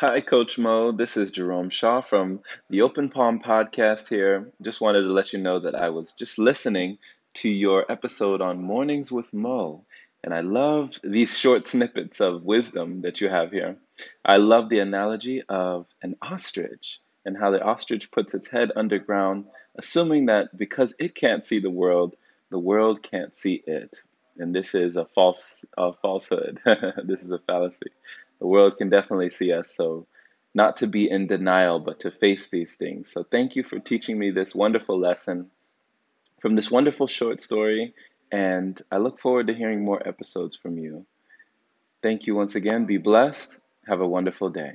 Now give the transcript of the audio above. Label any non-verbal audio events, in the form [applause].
Hi, Coach Mo. This is Jerome Shaw from the Open Palm podcast here. Just wanted to let you know that I was just listening to your episode on Mornings with Mo, and I love these short snippets of wisdom that you have here. I love the analogy of an ostrich and how the ostrich puts its head underground, assuming that because it can't see the world, the world can't see it. And this is a false a falsehood. [laughs] this is a fallacy. The world can definitely see us, so not to be in denial, but to face these things. So thank you for teaching me this wonderful lesson from this wonderful short story, and I look forward to hearing more episodes from you. Thank you once again. Be blessed. Have a wonderful day.